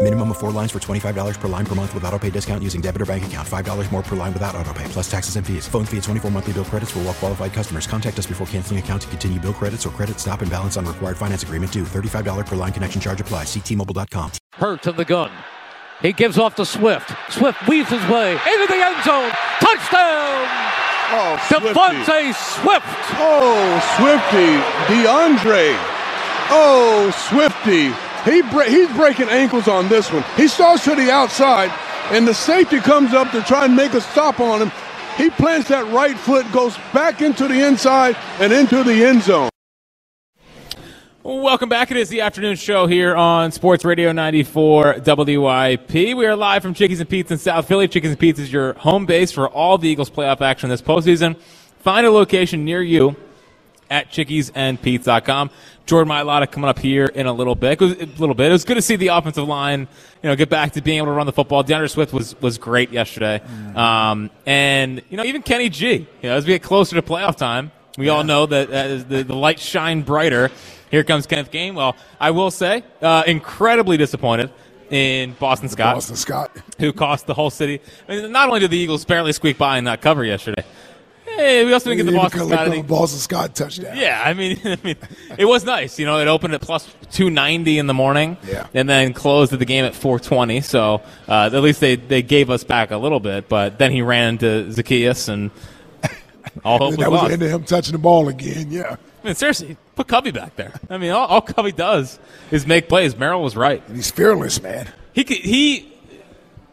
Minimum of four lines for $25 per line per month with auto pay discount using debit or bank account. $5 more per line without auto pay, plus taxes and fees. Phone fee at 24 monthly bill credits for all well qualified customers. Contact us before canceling account to continue bill credits or credit stop and balance on required finance agreement due. $35 per line connection charge apply. Ctmobile.com. Hurt to the gun. He gives off to Swift. Swift weaves his way into the end zone. Touchdown! Oh, Devontae Swift. Oh, Swifty. D'Andre. Oh, Swifty. He bre- he's breaking ankles on this one. He starts to the outside, and the safety comes up to try and make a stop on him. He plants that right foot, goes back into the inside and into the end zone. Welcome back. It is the afternoon show here on Sports Radio 94 WIP. We are live from Chickies and Pete's in South Philly. Chickies and Pete's is your home base for all the Eagles playoff action this postseason. Find a location near you at chickiesandpete's.com. Jordan Mailata coming up here in a little bit. A little bit. It was good to see the offensive line, you know, get back to being able to run the football. D'Andre Swift was was great yesterday, um, and you know even Kenny G. You know, as we get closer to playoff time, we all know that as the the lights shine brighter. Here comes Kenneth Gainwell. I will say, uh, incredibly disappointed in Boston Scott. Boston Scott. Who cost the whole city. I mean, not only did the Eagles barely squeak by in that cover yesterday, hey, we also didn't get the Boston Scott. the Boston Scott touchdown. Yeah, I mean, I mean, it was nice. You know, it opened at plus 290 in the morning, Yeah. and then closed at the game at 420. So uh, at least they, they gave us back a little bit. But then he ran into Zacchaeus, and all hope And was that was end of him touching the ball again. Yeah. I mean, seriously, put Covey back there. I mean, all, all Covey does is make plays. Merrill was right. He's fearless, man. He could- he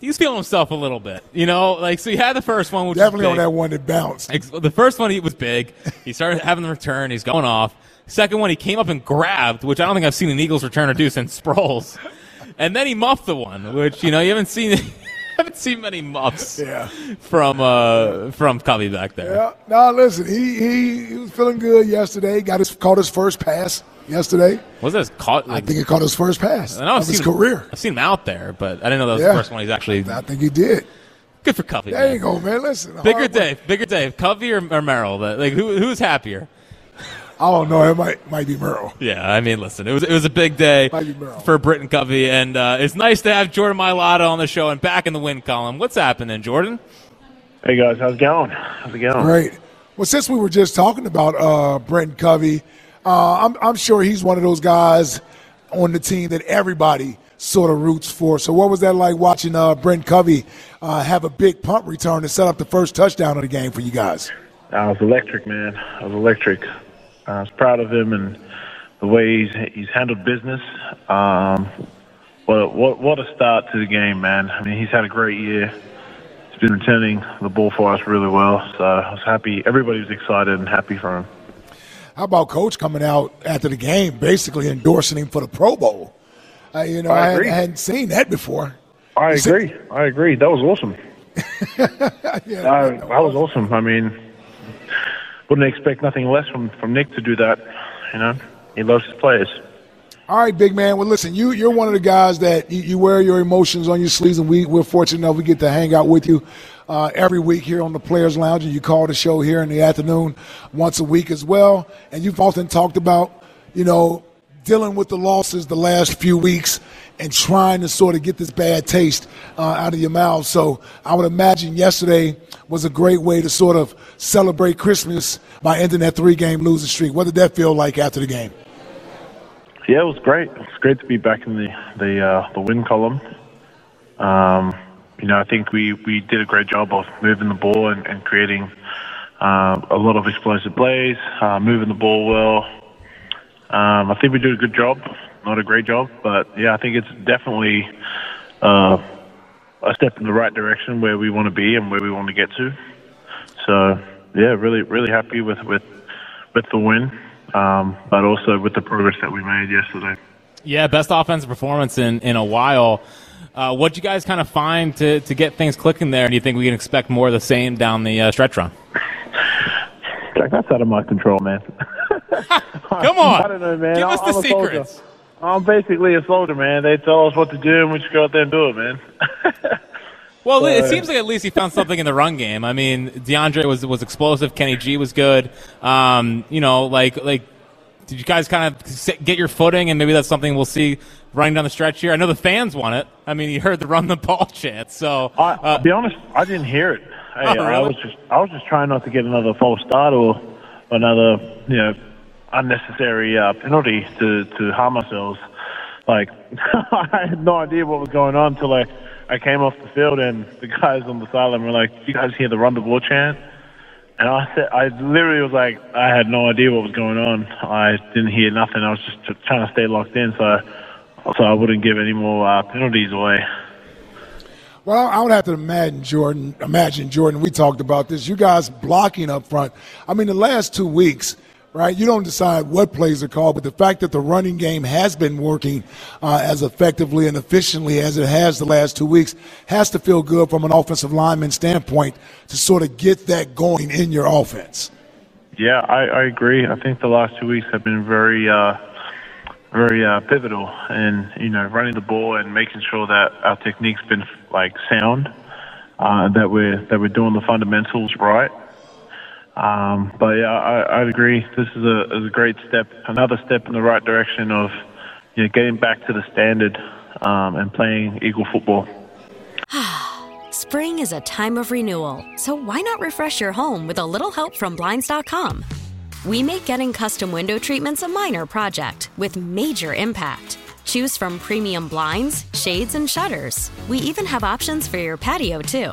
he was feeling himself a little bit, you know. Like so, he had the first one, which Definitely on that one that bounced. The first one he was big. He started having the return. He's going off. Second one he came up and grabbed, which I don't think I've seen an Eagles returner do since Sproles. And then he muffed the one, which you know you haven't seen. Haven't seen many muffs Yeah. from uh, from Covey back there. Yeah. No, listen, he, he, he was feeling good yesterday. Got his caught his first pass yesterday. Was that his caught? I think he caught his first pass I know I've of his seen career. I've seen him out there, but I didn't know that was Yeah. the first one he's actually. I think he did. Good for Covey. There man. you go, man. Listen, Bigger Dave, bigger Dave, Covey or, or Merrill? Like who who's happier? I don't know. It might might be Merrill. Yeah, I mean, listen, it was it was a big day Might be Merrill. for Britain Covey, and uh, it's nice to have Jordan Mailata on the show and back in the win column. What's happening, Jordan? Hey guys, how's it going? How's it going? Great. Well, since we were just talking about uh, Britain Covey, uh, I'm, I'm sure he's one of those guys on the team that everybody sort of roots for. So, what was that like watching uh, Britain Covey uh, have a big punt return to set up the first touchdown of the game for you guys? I was electric, man. I was electric. I was proud of him and the way he's he's handled business. Um, what what what a start to the game, man. I mean, he's had a great year. He's been returning the ball for us really well. So I was happy. Everybody was excited and happy for him. How about Coach coming out after the game, basically endorsing him for the Pro Bowl? Uh, you know, I I, hadn't. I hadn't seen that before. I You said- agree. I agree. That was awesome. Yeah, Uh, that was awesome. I mean, wouldn't expect nothing less from from Nick to do that. You know, he loves his players. All right, big man. Well, listen, you you're one of the guys that you, you wear your emotions on your sleeves, and we we're fortunate enough we get to hang out with you uh, every week here on the Players Lounge, and you call the show here in the afternoon once a week as well. And you've often talked about, you know, dealing with the losses the last few weeks and trying to sort of get this bad taste uh, out of your mouth. So I would imagine yesterday was a great way to sort of celebrate Christmas by ending that three game losing streak. What did that feel like after the game? Yeah, it was great. It's great to be back in the the uh, the win column. Um, you know, I think we, we did a great job of moving the ball and, and creating uh, a lot of explosive plays, uh, moving the ball well. Um, I think we did a good job, not a great job, but yeah, I think it's definitely uh, a step in the right direction where we want to be and where we want to get to. So yeah, really really happy with with with the win, um, but also with the progress that we made yesterday. Yeah, best offensive performance in in a while. Uh, what you guys kind of find to, to get things clicking there? And do you think we can expect more of the same down the uh, stretch run? Jack, that's out of my control, man. Come on. I don't know, man. Give I'm, us the I'm a soldier. I'm basically a soldier, man. They tell us what to do, and we just go out there and do it, man. Well, it Uh, seems like at least he found something in the run game. I mean, D'Andre was was explosive. Kenny G was good. Um, you know, like like, did you guys kind of get your footing, and maybe that's something we'll see running down the stretch here. I know the fans want it. I mean, you heard the run the ball chant. So, I, to be honest, I didn't hear it. Hey, Oh, I was just I was just trying not to get another false start or another you know unnecessary uh, penalty to to harm ourselves. Like I had no idea what was going on until I I came off the field and the guys on the sideline were like, "You guys hear the run the ball chant?" And I said, I literally was like, I had no idea what was going on. I didn't hear nothing. I was just trying to stay locked in, so so I wouldn't give any more uh, penalties away. Well, I would have to imagine Jordan. Imagine Jordan. We talked about this. You guys blocking up front. I mean, the last two weeks, right? You don't decide what plays are called, but the fact that the running game has been working uh, as effectively and efficiently as it has the last two weeks has to feel good from an offensive lineman standpoint to sort of get that going in your offense. Yeah, I, I agree. I think the last two weeks have been very, uh, very uh, pivotal in you know running the ball and making sure that our technique's been like sound, uh, that we're that we're doing the fundamentals right. Um, but yeah, I, I'd agree. This is a, is a great step, another step in the right direction of you know getting back to the standard um, and playing equal football. Spring is a time of renewal, so why not refresh your home with a little help from Blinds.com? We make getting custom window treatments a minor project with major impact. Choose from premium blinds, shades, and shutters. We even have options for your patio, too.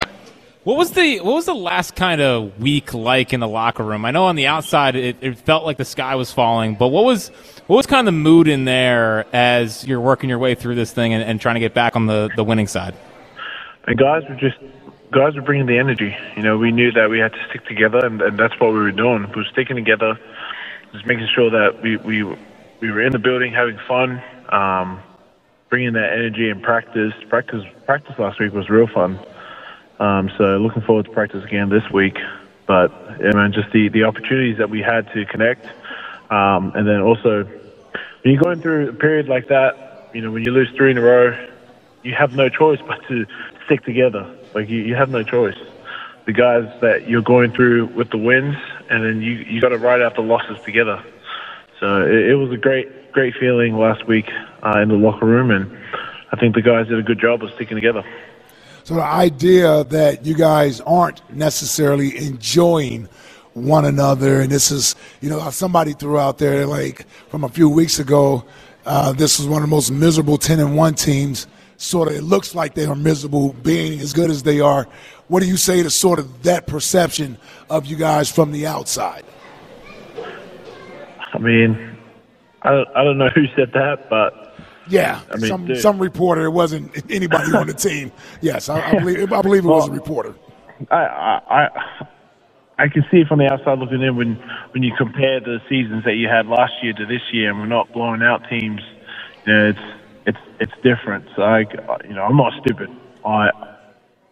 What was the what was the last kind of week like in the locker room? I know on the outside it, it felt like the sky was falling, but what was what was kind of the mood in there as you're working your way through this thing and, and trying to get back on the, the winning side? And guys were just guys were bringing the energy. You know, we knew that we had to stick together, and, and that's what we were doing. We were sticking together, just making sure that we we we were in the building having fun. Um, bringing that energy in practice. Practice practice last week was real fun. Um, so looking forward to practice again this week. But man, just the the opportunities that we had to connect, um, and then also when you're going through a period like that, you know, when you lose three in a row, you have no choice but to stick together. Like you, you have no choice. The guys that you're going through with the wins, and then you you got to ride out the losses together. So it, it was a great great feeling last week uh, in the locker room, and I think the guys did a good job of sticking together. So the idea that you guys aren't necessarily enjoying one another, and this is, you know, somebody threw out there like from a few weeks ago, uh, this was one of the most miserable 10 and 1 teams. Sort of, it looks like they are miserable being as good as they are. What do you say to sort of that perception of you guys from the outside? I mean, I don't, I don't know who said that, but Yeah, I mean, some dude. some reporter. It wasn't anybody on the team. Yes, I, I believe I believe it was a reporter. I, I, I, I can see it from the outside looking in when when you compare the seasons that you had last year to this year, and we're not blowing out teams. You know, it's it's it's different. So I, you know, I'm not stupid. I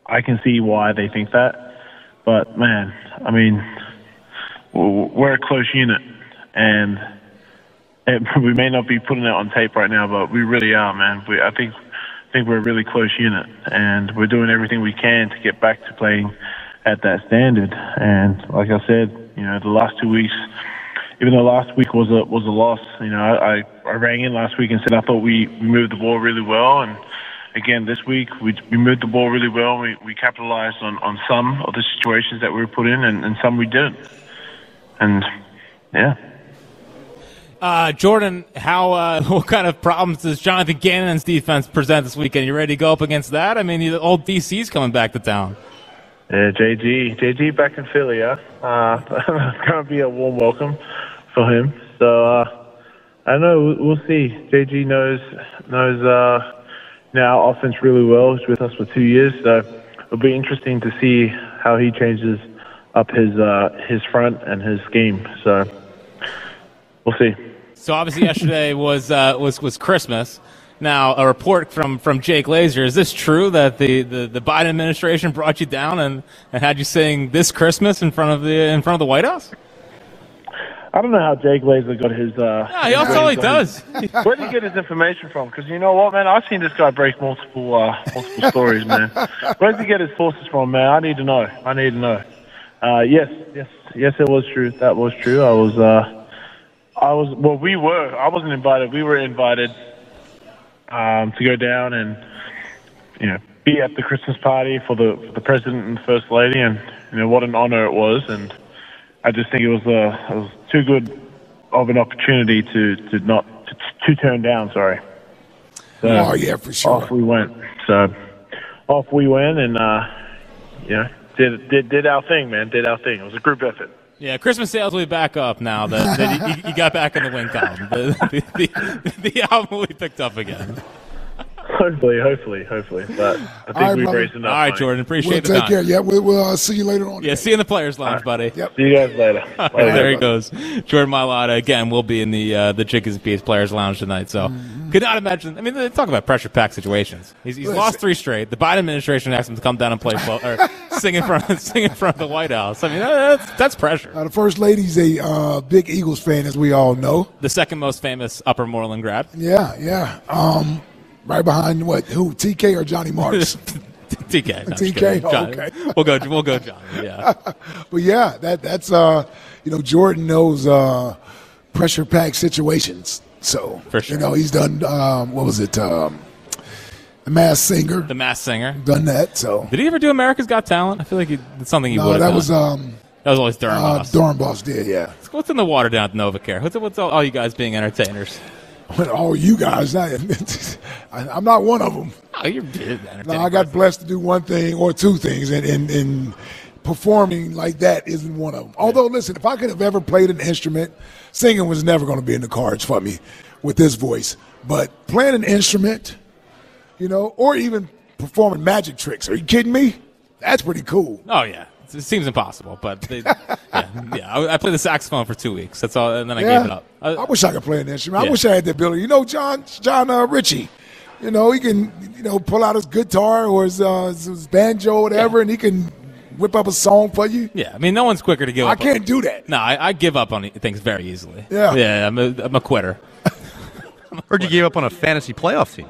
I can see why they think that, but man, I mean, we're a close unit, and it, we may not be putting it on tape right now, but we really are, man. We, I think I think we're a really close unit, and we're doing everything we can to get back to playing at that standard. And like I said, you know, the last two weeks, even though last week was a was a loss, you know, I I rang in last week and said I thought we moved the ball really well, and again this week we we moved the ball really well. We we capitalized on on some of the situations that we were put in, and, and some we didn't. And yeah. Uh, Jordan, how uh, what kind of problems does Jonathan Gannon's defense present this weekend? You ready to go up against that? I mean, the old DC's coming back to town. Yeah, JG, JG back in Philly, yeah. Uh, it's gonna be a warm welcome for him. So uh, I don't know. We'll, see. JG knows knows uh, now offense really well. He's with us for two years, so it'll be interesting to see how he changes up his uh, his front and his scheme. So we'll see. So obviously yesterday was uh, was was Christmas. Now a report from, from Jake Laser. Is this true that the, the, the Biden administration brought you down and, and had you sing this Christmas in front of the in front of the White House? I don't know how Jake Laser got his. Uh, Yeah, he- he does. Where did he get his information from? Because you know what, man, I've seen this guy break multiple uh, multiple stories, man. Where did he get his sources from, man? I need to know. I need to know. Uh, yes, yes, yes, it was true. That was true. I was, uh, I was. Well, we were. I wasn't invited. We were invited um, to go down and you know be at the Christmas party for the for the president and the first lady, and you know what an honor it was. And I just think it was uh, it was too good of an opportunity to to not to, to turn down. Sorry. So Oh, yeah, for sure. Off we went. So off we went, and uh, you know did did did our thing, man. Did our thing. It was a group effort. Yeah, Christmas sales will be back up now that, that you, you got back in the win column. The, the, the, the album will be picked up again. Hopefully, hopefully, hopefully. But I think All right, we've brother. raised enough. All right, money. Jordan, appreciate We'll the take time. care. Yeah, we'll, we'll uh, see you later on. Yeah, see you in the Players Lounge, buddy. Yep. See you guys later. All right, there he goes. Jordan Mailata again we'll be in the uh, the Chickies and Pete's Players Lounge tonight. So could not imagine. I mean, they talk about pressure pack situations. He's, he's lost three straight. The Biden administration asked him to come down and play fo- or sing in front of, sing in front of the White House. I mean, that's that's pressure. Uh, the first lady's a uh, big Eagles fan, as we all know. The second most famous Upper Moreland grad. Yeah, yeah. Um, right behind what? Who? TK or Johnny Marks? TK. No, TK? Oh, okay. We'll go. We'll go, Johnny. Yeah. but yeah, that that's uh, you know, Jordan knows uh, pressure pack situations. So For sure. you know, he's done. Um, what was it? Um, the Masked Singer. The Masked Singer. Done that. So Did he ever do America's Got Talent? I feel like he, it's something he no, would have that done. was um, that was always Durham uh, Boss. Durham Boss did. Yeah. What's in the water down at Novacare? What's, what's all, all you guys being entertainers? Well, all you guys, I, I'm not one of them. Oh, you're entertaining. No, I got blessed to do one thing or two things, and, and, and performing like that isn't one of them. Although, listen, if I could have ever played an instrument, singing was never going to be in the cards for me with this voice. But playing an instrument, you know, or even performing magic tricks, are you kidding me? That's pretty cool. Oh yeah, It- seems impossible, but they, yeah, yeah. I, I played the saxophone for two weeks. That's all, and then I Yeah. gave it up. I, I wish I could play an instrument. I Yeah. wish I had the ability. You know, John John uh, Ritchie You know, he can you know pull out his guitar or his, uh, his, his banjo or whatever, and he can whip up a song for you. Yeah, I mean, no one's quicker to give I up. I can't do that. No, I, I give up on things very easily. Yeah. yeah, I'm a, I'm a quitter. Heard you gave up on a fantasy playoff team.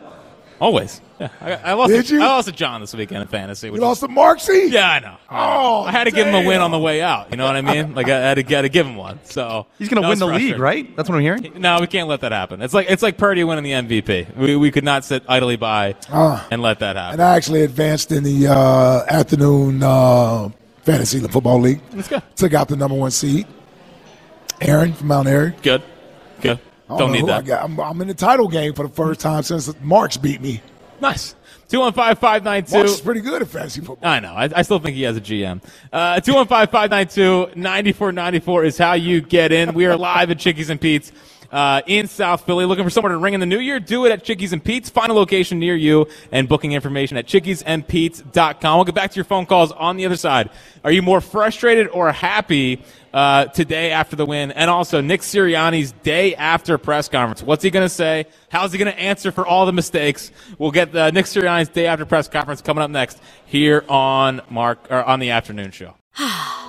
Always. Yeah, I, I lost. Did to, you? I lost to John this weekend in fantasy. You lost is- to Marksy? Yeah, I know. Oh, I had to give him a win on the way out. You know what I mean? Like I had to, had to give him one. So He's going to win the league, right? That's what I'm hearing. No, we can't let that happen. It's like it's like Purdy winning the MVP. We, we could not sit idly by Ah. and let that happen. And I actually advanced in the uh, afternoon uh, fantasy football league. Let's go. Took out the number one seed, Aaron from Mount Airy. Good. Good. Don't know need who I that. got. I'm, I'm in the title game for the first time since Marks beat me. Nice. 215 592 Marks is pretty good at fantasy football. I know. I, I still think he has a GM. Uh, 215-592-9494 is how you get in. We are live at Chickies and Pete's uh, in South Philly. Looking for somewhere to ring in the new year? Do it at Chickies and Pete's. Find a location near you and booking information at chickiesandpete's.com. We'll get back to your phone calls on the other side. Are you more frustrated or happy uh, today after the win? And also Nick Sirianni's day after press conference. What's he going to say? How's he going to answer for all the mistakes? We'll get uh, Nick Sirianni's day after press conference coming up next here on Mark or on the afternoon show.